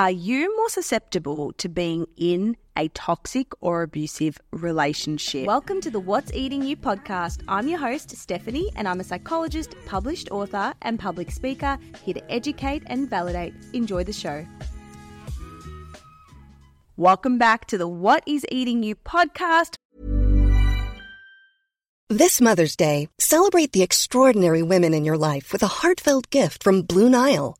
Are you more susceptible to being in a toxic or abusive relationship? Welcome to the What's Eating You podcast. I'm your host, Stephanie, and I'm a psychologist, published author, and public speaker here to educate and validate. Enjoy the show. Welcome back to the What is Eating You podcast. This Mother's Day, celebrate the extraordinary women in your life with a heartfelt gift from Blue Nile.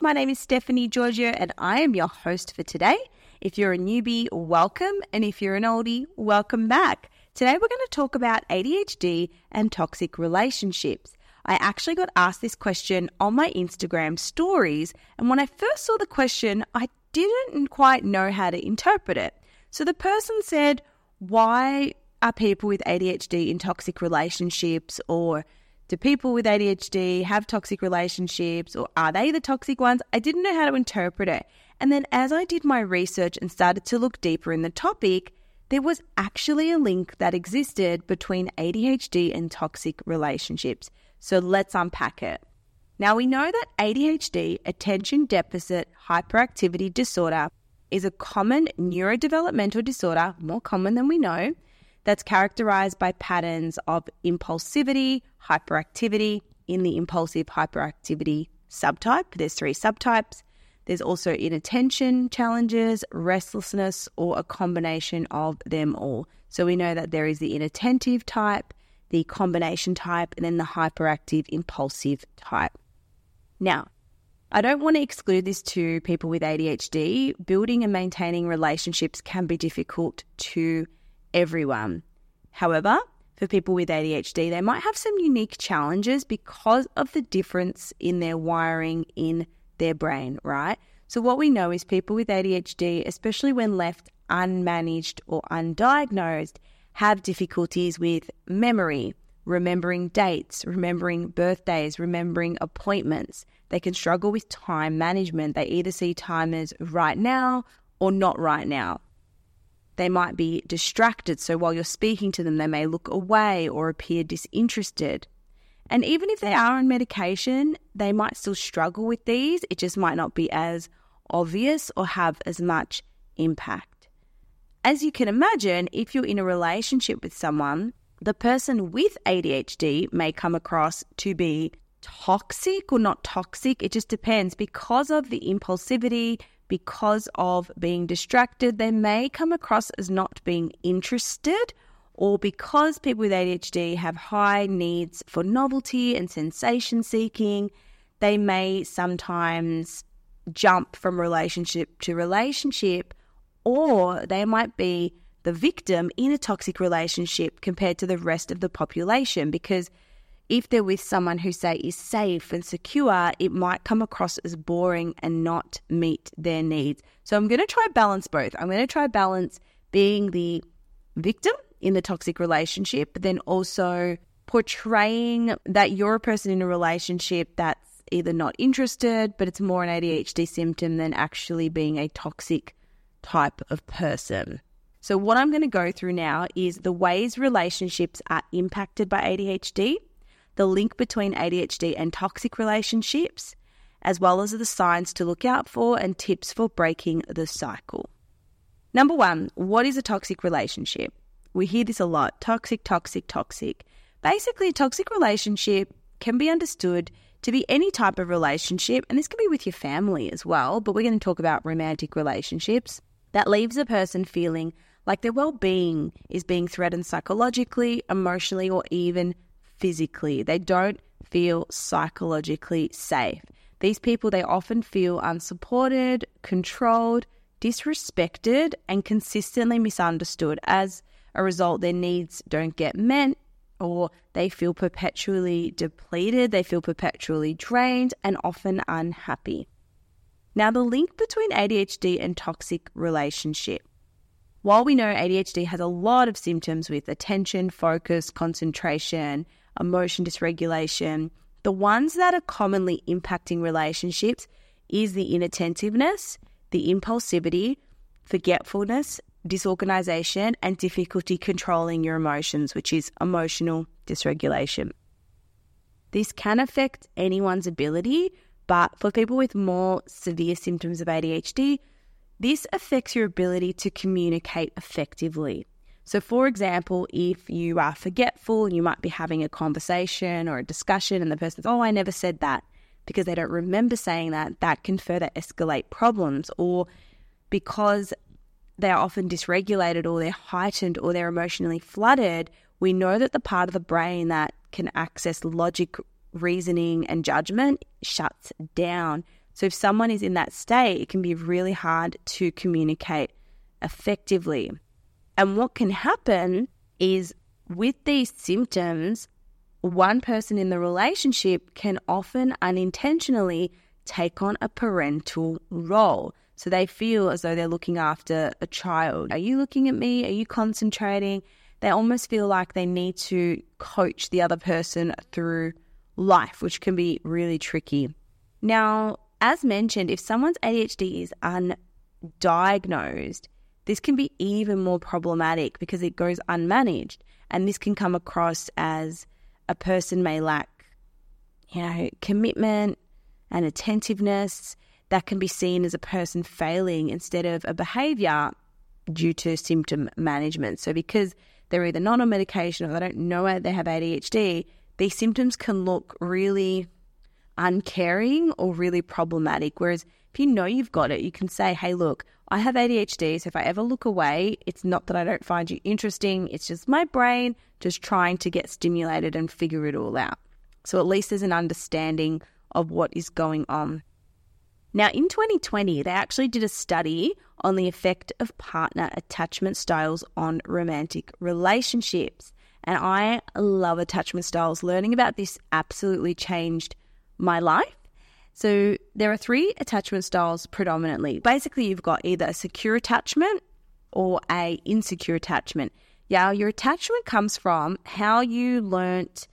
My name is Stephanie Giorgio, and I am your host for today. If you're a newbie, welcome. And if you're an oldie, welcome back. Today, we're going to talk about ADHD and toxic relationships. I actually got asked this question on my Instagram stories. And when I first saw the question, I didn't quite know how to interpret it. So the person said, Why are people with ADHD in toxic relationships? Or do people with ADHD have toxic relationships? Or are they the toxic ones? I didn't know how to interpret it. And then as I did my research and started to look deeper in the topic, there was actually a link that existed between ADHD and toxic relationships. So let's unpack it. Now, we know that ADHD, attention deficit hyperactivity disorder, is a common neurodevelopmental disorder, more common than we know, that's characterized by patterns of impulsivity, hyperactivity in the impulsive hyperactivity subtype. There's three subtypes. There's also inattention challenges, restlessness, or a combination of them all. So we know that there is the inattentive type, the combination type, and then the hyperactive impulsive type. Now, I don't want to exclude this to people with ADHD. Building and maintaining relationships can be difficult to everyone. However, for people with ADHD, they might have some unique challenges because of the difference in their wiring in their brain, right? So, what we know is people with ADHD, especially when left unmanaged or undiagnosed, have difficulties with memory, remembering dates, remembering birthdays, remembering appointments. They can struggle with time management. They either see time as right now or not right now. They might be distracted, so while you're speaking to them, they may look away or appear disinterested. And even if they are on medication, they might still struggle with these. It just might not be as obvious or have as much impact. As you can imagine, if you're in a relationship with someone, the person with ADHD may come across to be toxic or not toxic. It just depends because of the impulsivity, because of being distracted, they may come across as not being interested, or because people with ADHD have high needs for novelty and sensation seeking, they may sometimes jump from relationship to relationship, or they might be the victim in a toxic relationship compared to the rest of the population because if they're with someone who, say, is safe and secure, it might come across as boring and not meet their needs. So I'm going to try balance both. I'm going to try balance being the victim in the toxic relationship, but then also portraying that you're a person in a relationship that's either not interested, but it's more an ADHD symptom than actually being a toxic type of person. So, what I'm going to go through now is the ways relationships are impacted by ADHD, the link between ADHD and toxic relationships, as well as the signs to look out for and tips for breaking the cycle. Number one, what is a toxic relationship? We hear this a lot toxic, toxic, toxic. Basically, a toxic relationship can be understood to be any type of relationship, and this can be with your family as well, but we're going to talk about romantic relationships that leaves a person feeling like their well being is being threatened psychologically, emotionally, or even physically. They don't feel psychologically safe. These people, they often feel unsupported, controlled, disrespected, and consistently misunderstood. As a result, their needs don't get met, or they feel perpetually depleted, they feel perpetually drained, and often unhappy. Now, the link between ADHD and toxic relationship. While we know ADHD has a lot of symptoms with attention, focus, concentration, emotion dysregulation, the ones that are commonly impacting relationships is the inattentiveness, the impulsivity, forgetfulness, disorganization, and difficulty controlling your emotions, which is emotional dysregulation. This can affect anyone's ability, but for people with more severe symptoms of ADHD, this affects your ability to communicate effectively. So, for example, if you are forgetful and you might be having a conversation or a discussion, and the person says, Oh, I never said that because they don't remember saying that, that can further escalate problems. Or because they are often dysregulated or they're heightened or they're emotionally flooded, we know that the part of the brain that can access logic, reasoning, and judgment shuts down. So, if someone is in that state, it can be really hard to communicate effectively. And what can happen is with these symptoms, one person in the relationship can often unintentionally take on a parental role. So they feel as though they're looking after a child. Are you looking at me? Are you concentrating? They almost feel like they need to coach the other person through life, which can be really tricky. Now, as mentioned, if someone's ADHD is undiagnosed, this can be even more problematic because it goes unmanaged. And this can come across as a person may lack, you know, commitment and attentiveness. That can be seen as a person failing instead of a behavior due to symptom management. So, because they're either not on medication or they don't know they have ADHD, these symptoms can look really uncaring or really problematic. Whereas if you know you've got it, you can say, hey, look, I have ADHD, so if I ever look away, it's not that I don't find you interesting, it's just my brain just trying to get stimulated and figure it all out. So at least there's an understanding of what is going on. Now, in 2020, they actually did a study on the effect of partner attachment styles on romantic relationships. And I love attachment styles. Learning about this absolutely changed my life. So there are three attachment styles predominantly. Basically, you've got either a secure attachment or a insecure attachment. Yeah, your attachment comes from how you learnt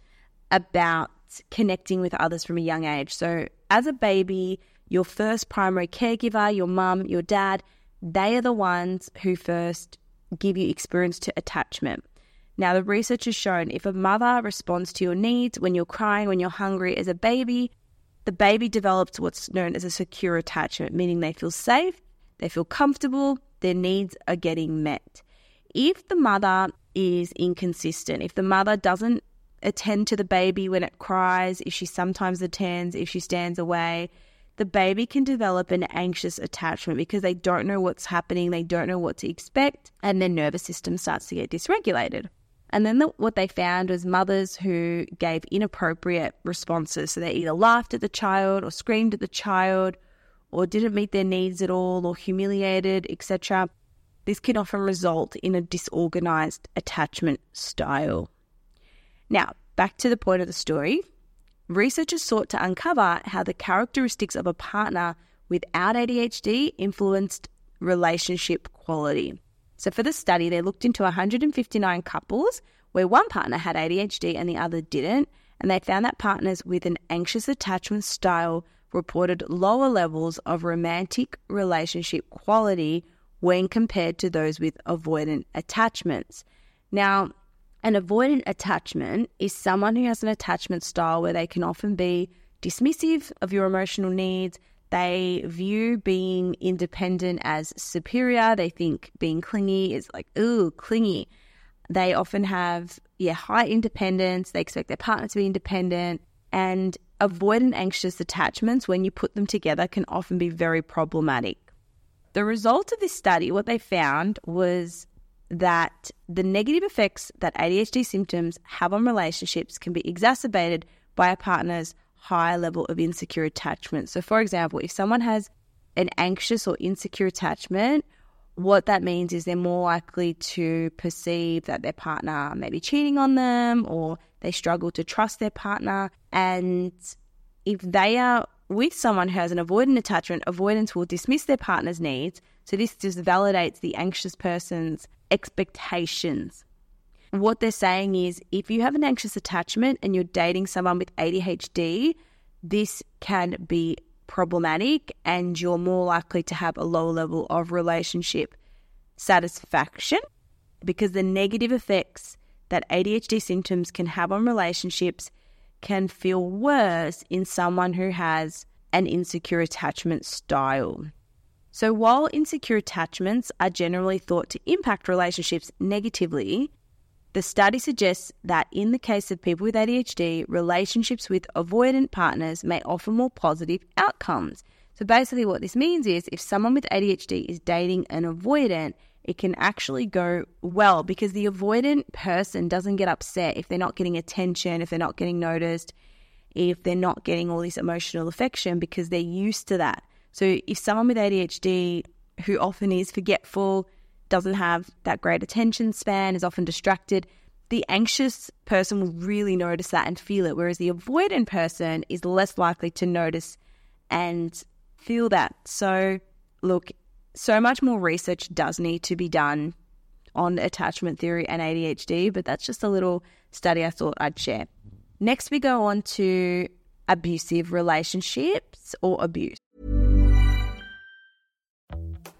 about connecting with others from a young age. So as a baby, your first primary caregiver, your mum, your dad, they are the ones who first give you experience to attachment. Now, the research has shown if a mother responds to your needs when you're crying, when you're hungry as a baby, the baby develops what's known as a secure attachment, meaning they feel safe, they feel comfortable, their needs are getting met. If the mother is inconsistent, if the mother doesn't attend to the baby when it cries, if she sometimes attends, if she stands away, the baby can develop an anxious attachment because they don't know what's happening, they don't know what to expect, and their nervous system starts to get dysregulated. And then the, what they found was mothers who gave inappropriate responses. So they either laughed at the child or screamed at the child or didn't meet their needs at all or humiliated, etc. This can often result in a disorganized attachment style. Now, back to the point of the story. Researchers sought to uncover how the characteristics of a partner without ADHD influenced relationship quality. So, for the study, they looked into 159 couples where one partner had ADHD and the other didn't, and they found that partners with an anxious attachment style reported lower levels of romantic relationship quality when compared to those with avoidant attachments. Now, an avoidant attachment is someone who has an attachment style where they can often be dismissive of your emotional needs. They view being independent as superior. They think being clingy is like, ooh, clingy. They often have, yeah, high independence. They expect their partner to be independent. And avoidant anxious attachments, when you put them together, can often be very problematic. The result of this study, what they found was that the negative effects that ADHD symptoms have on relationships can be exacerbated by a partner's high level of insecure attachment. So, for example, if someone has an anxious or insecure attachment, what that means is they're more likely to perceive that their partner may be cheating on them or they struggle to trust their partner. And if they are with someone who has an avoidant attachment, avoidance will dismiss their partner's needs. So this just validates the anxious person's expectations. What they're saying is if you have an anxious attachment and you're dating someone with ADHD, this can be problematic and you're more likely to have a lower level of relationship satisfaction because the negative effects that ADHD symptoms can have on relationships can feel worse in someone who has an insecure attachment style. So, while insecure attachments are generally thought to impact relationships negatively, the study suggests that in the case of people with ADHD, relationships with avoidant partners may offer more positive outcomes. So, basically, what this means is if someone with ADHD is dating an avoidant, it can actually go well because the avoidant person doesn't get upset if they're not getting attention, if they're not getting noticed, if they're not getting all this emotional affection because they're used to that. So if someone with ADHD who often is forgetful, doesn't have that great attention span, is often distracted, the anxious person will really notice that and feel it, whereas the avoidant person is less likely to notice and feel that. So, look, so much more research does need to be done on attachment theory and ADHD, but that's just a little study I thought I'd share. Next, we go on to abusive relationships or abuse.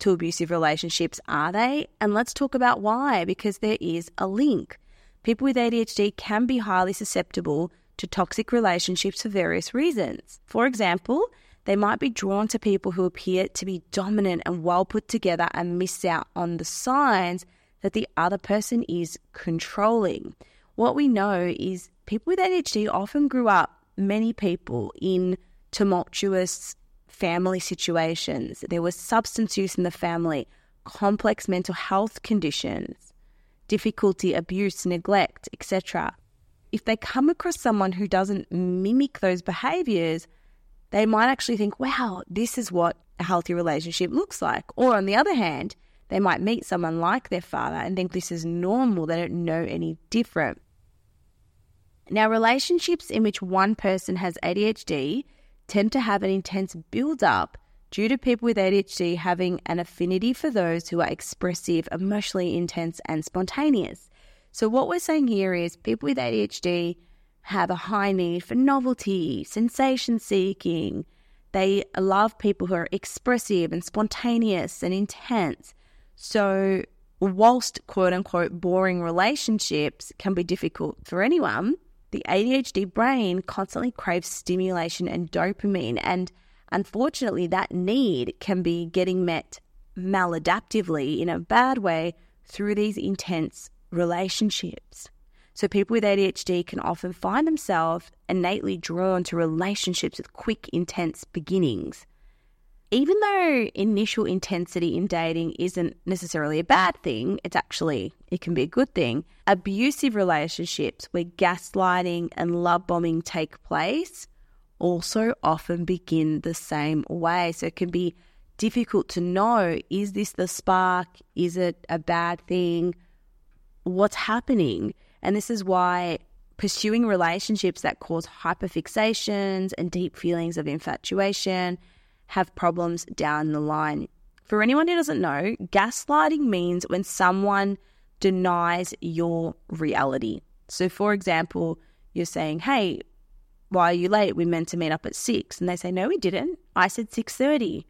to abusive relationships, are they? And let's talk about why, because there is a link. People with ADHD can be highly susceptible to toxic relationships for various reasons. For example, they might be drawn to people who appear to be dominant and well put together and miss out on the signs that the other person is controlling. What we know is people with ADHD often grew up, many people, in tumultuous family situations. There was substance use in the family, complex mental health conditions, difficulty, abuse, neglect, etc. If they come across someone who doesn't mimic those behaviors, they might actually think, wow, this is what a healthy relationship looks like. Or on the other hand, they might meet someone like their father and think this is normal. They don't know any different. Now, relationships in which one person has ADHD tend to have an intense build up due to people with ADHD having an affinity for those who are expressive, emotionally intense, and spontaneous. So, what we're saying here is people with ADHD have a high need for novelty, sensation seeking. They love people who are expressive and spontaneous and intense. So, whilst quote unquote boring relationships can be difficult for anyone, the ADHD brain constantly craves stimulation and dopamine. And unfortunately, that need can be getting met maladaptively in a bad way through these intense relationships. So, people with ADHD can often find themselves innately drawn to relationships with quick, intense beginnings. Even though initial intensity in dating isn't necessarily a bad thing, it's actually, it can be a good thing. Abusive relationships where gaslighting and love bombing take place also often begin the same way. So, it can be difficult to know is this the spark? Is it a bad thing? What's happening? And this is why pursuing relationships that cause hyperfixations and deep feelings of infatuation have problems down the line. For anyone who doesn't know, gaslighting means when someone denies your reality. So for example, you're saying, "Hey, why are you late? We meant to meet up at 6." And they say, "No, we didn't. I said 6:30."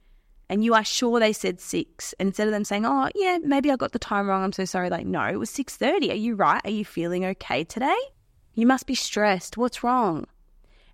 and you are sure they said six instead of them saying, "Oh, yeah, maybe I got the time wrong. I'm so sorry." Like, no, it was six thirty. Are you right? Are you feeling okay today? You must be stressed. What's wrong?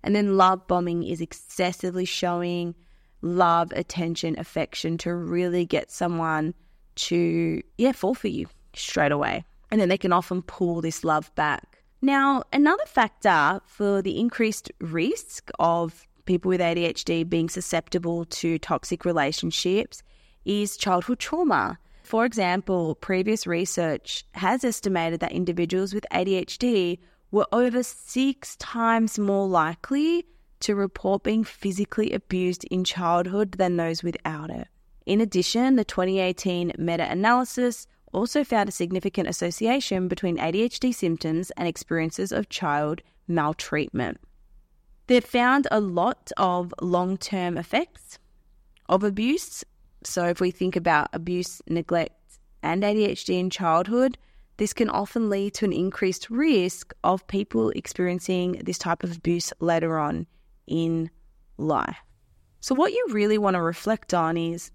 And then love bombing is excessively showing love, attention, affection to really get someone to yeah fall for you straight away, and then they can often pull this love back. Now, another factor for the increased risk of people with ADHD being susceptible to toxic relationships is childhood trauma. For example, previous research has estimated that individuals with ADHD were over six times more likely to report being physically abused in childhood than those without it. In addition, the 2018 meta analysis also found a significant association between ADHD symptoms and experiences of child maltreatment. They've found a lot of long term effects of abuse. So, if we think about abuse, neglect, and ADHD in childhood, this can often lead to an increased risk of people experiencing this type of abuse later on in life. So, what you really want to reflect on is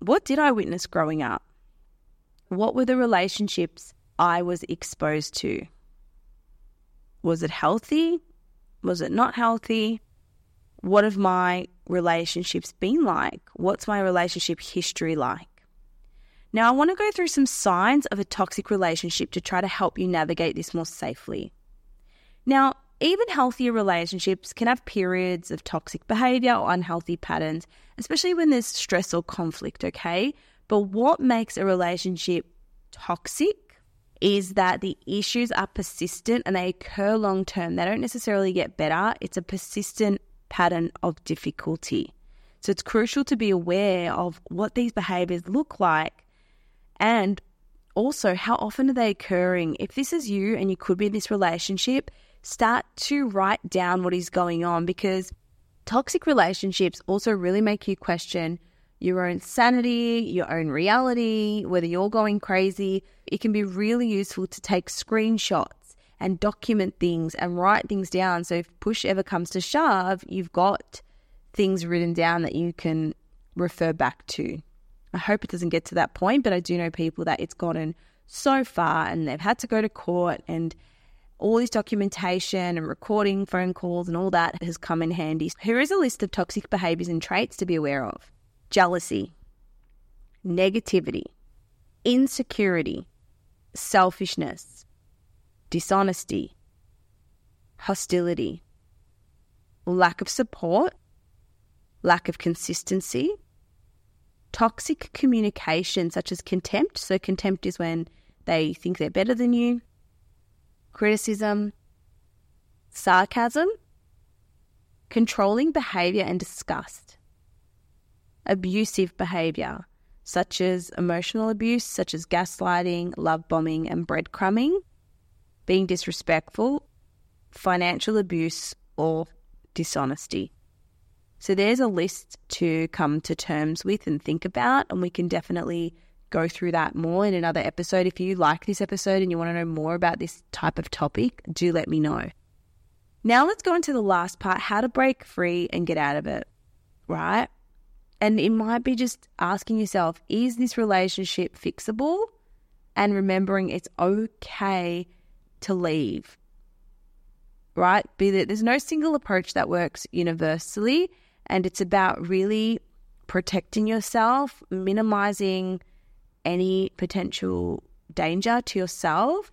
what did I witness growing up? What were the relationships I was exposed to? Was it healthy? Was it not healthy? What have my relationships been like? What's my relationship history like? Now, I want to go through some signs of a toxic relationship to try to help you navigate this more safely. Now, even healthier relationships can have periods of toxic behavior or unhealthy patterns, especially when there's stress or conflict, okay? But what makes a relationship toxic is that the issues are persistent and they occur long term. They don't necessarily get better, it's a persistent pattern of difficulty. So it's crucial to be aware of what these behaviors look like and also how often are they occurring. If this is you and you could be in this relationship, start to write down what is going on because toxic relationships also really make you question your own sanity, your own reality, whether you're going crazy. It can be really useful to take screenshots and document things and write things down. So if push ever comes to shove, you've got things written down that you can refer back to. I hope it doesn't get to that point, but I do know people that it's gotten so far and they've had to go to court and all this documentation and recording phone calls and all that has come in handy. Here is a list of toxic behaviors and traits to be aware of jealousy, negativity, insecurity, selfishness, dishonesty, hostility, lack of support, lack of consistency, toxic communication, such as contempt. So, contempt is when they think they're better than you, criticism, sarcasm, controlling behavior, and disgust abusive behavior, such as emotional abuse, such as gaslighting, love bombing, and breadcrumbing, being disrespectful, financial abuse, or dishonesty. So there's a list to come to terms with and think about, and we can definitely go through that more in another episode. If you like this episode and you want to know more about this type of topic, do let me know. Now let's go into the last part how to break free and get out of it, right? And it might be just asking yourself, is this relationship fixable? And remembering it's okay to leave. right? Be that there's no single approach that works universally, and it's about really protecting yourself, minimizing any potential danger to yourself,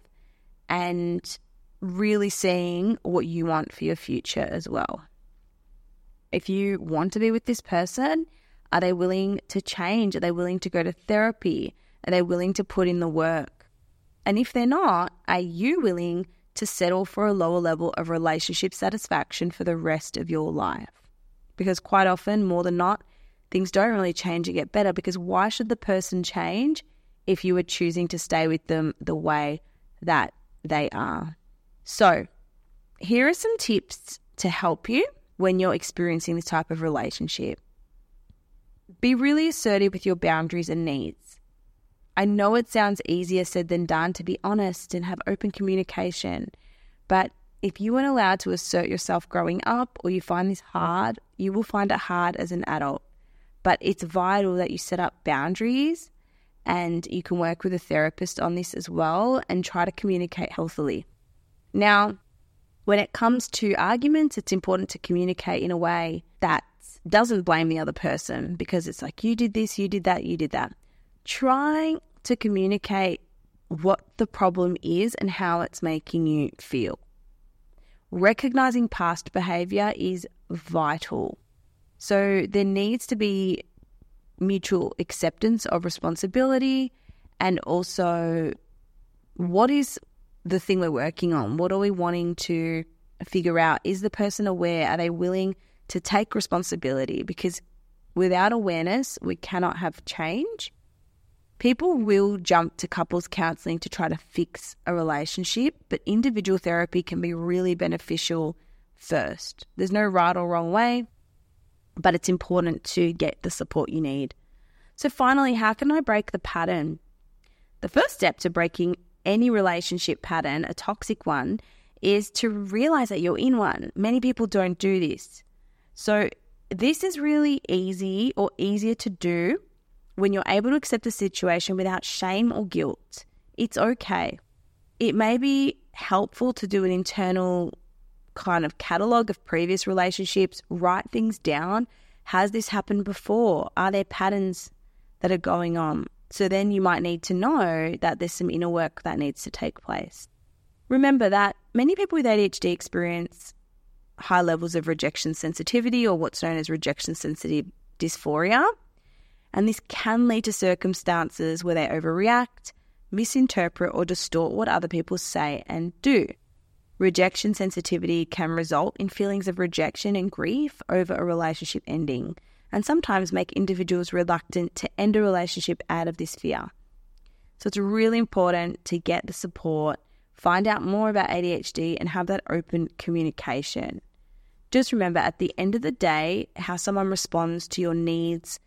and really seeing what you want for your future as well. If you want to be with this person, are they willing to change? Are they willing to go to therapy? Are they willing to put in the work? And if they're not, are you willing to settle for a lower level of relationship satisfaction for the rest of your life? Because quite often, more than not, things don't really change and get better because why should the person change if you are choosing to stay with them the way that they are? So, here are some tips to help you when you're experiencing this type of relationship. Be really assertive with your boundaries and needs. I know it sounds easier said than done to be honest and have open communication, but if you weren't allowed to assert yourself growing up or you find this hard, you will find it hard as an adult. But it's vital that you set up boundaries and you can work with a therapist on this as well and try to communicate healthily. Now, when it comes to arguments, it's important to communicate in a way that doesn't blame the other person because it's like, you did this, you did that, you did that. Trying to communicate what the problem is and how it's making you feel. Recognizing past behavior is vital. So there needs to be mutual acceptance of responsibility and also what is the thing we're working on? What are we wanting to figure out? Is the person aware? Are they willing to take responsibility? Because without awareness, we cannot have change. People will jump to couples counseling to try to fix a relationship, but individual therapy can be really beneficial first. There's no right or wrong way, but it's important to get the support you need. So, finally, how can I break the pattern? The first step to breaking any relationship pattern, a toxic one, is to realize that you're in one. Many people don't do this. So, this is really easy or easier to do when you're able to accept the situation without shame or guilt, it's okay. It may be helpful to do an internal kind of catalog of previous relationships, write things down. Has this happened before? Are there patterns that are going on? So then you might need to know that there's some inner work that needs to take place. Remember that many people with ADHD experience high levels of rejection sensitivity or what's known as rejection sensitive dysphoria. And this can lead to circumstances where they overreact, misinterpret, or distort what other people say and do. Rejection sensitivity can result in feelings of rejection and grief over a relationship ending, and sometimes make individuals reluctant to end a relationship out of this fear. So it's really important to get the support, find out more about ADHD, and have that open communication. Just remember at the end of the day, how someone responds to your needs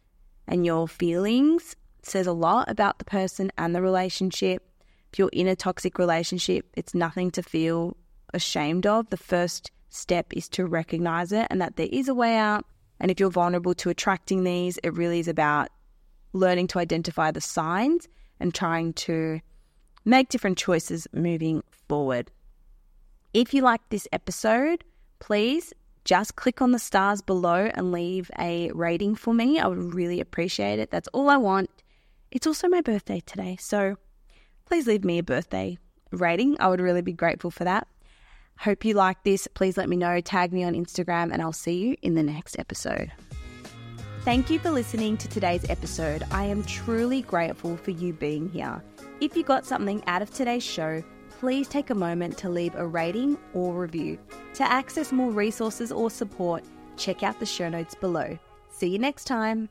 and your feelings says a lot about the person and the relationship. If you're in a toxic relationship, it's nothing to feel ashamed of. The first step is to recognize it and that there is a way out. And if you're vulnerable to attracting these, it really is about learning to identify the signs and trying to make different choices moving forward. If you like this episode, please just click on the stars below and leave a rating for me. I would really appreciate it. That's all I want. It's also my birthday today, so please leave me a birthday rating. I would really be grateful for that. Hope you like this. Please let me know. Tag me on Instagram, and I'll see you in the next episode. Thank you for listening to today's episode. I am truly grateful for you being here. If you got something out of today's show, please take a moment to leave a rating or review. To access more resources or support, check out the show notes below. See you next time.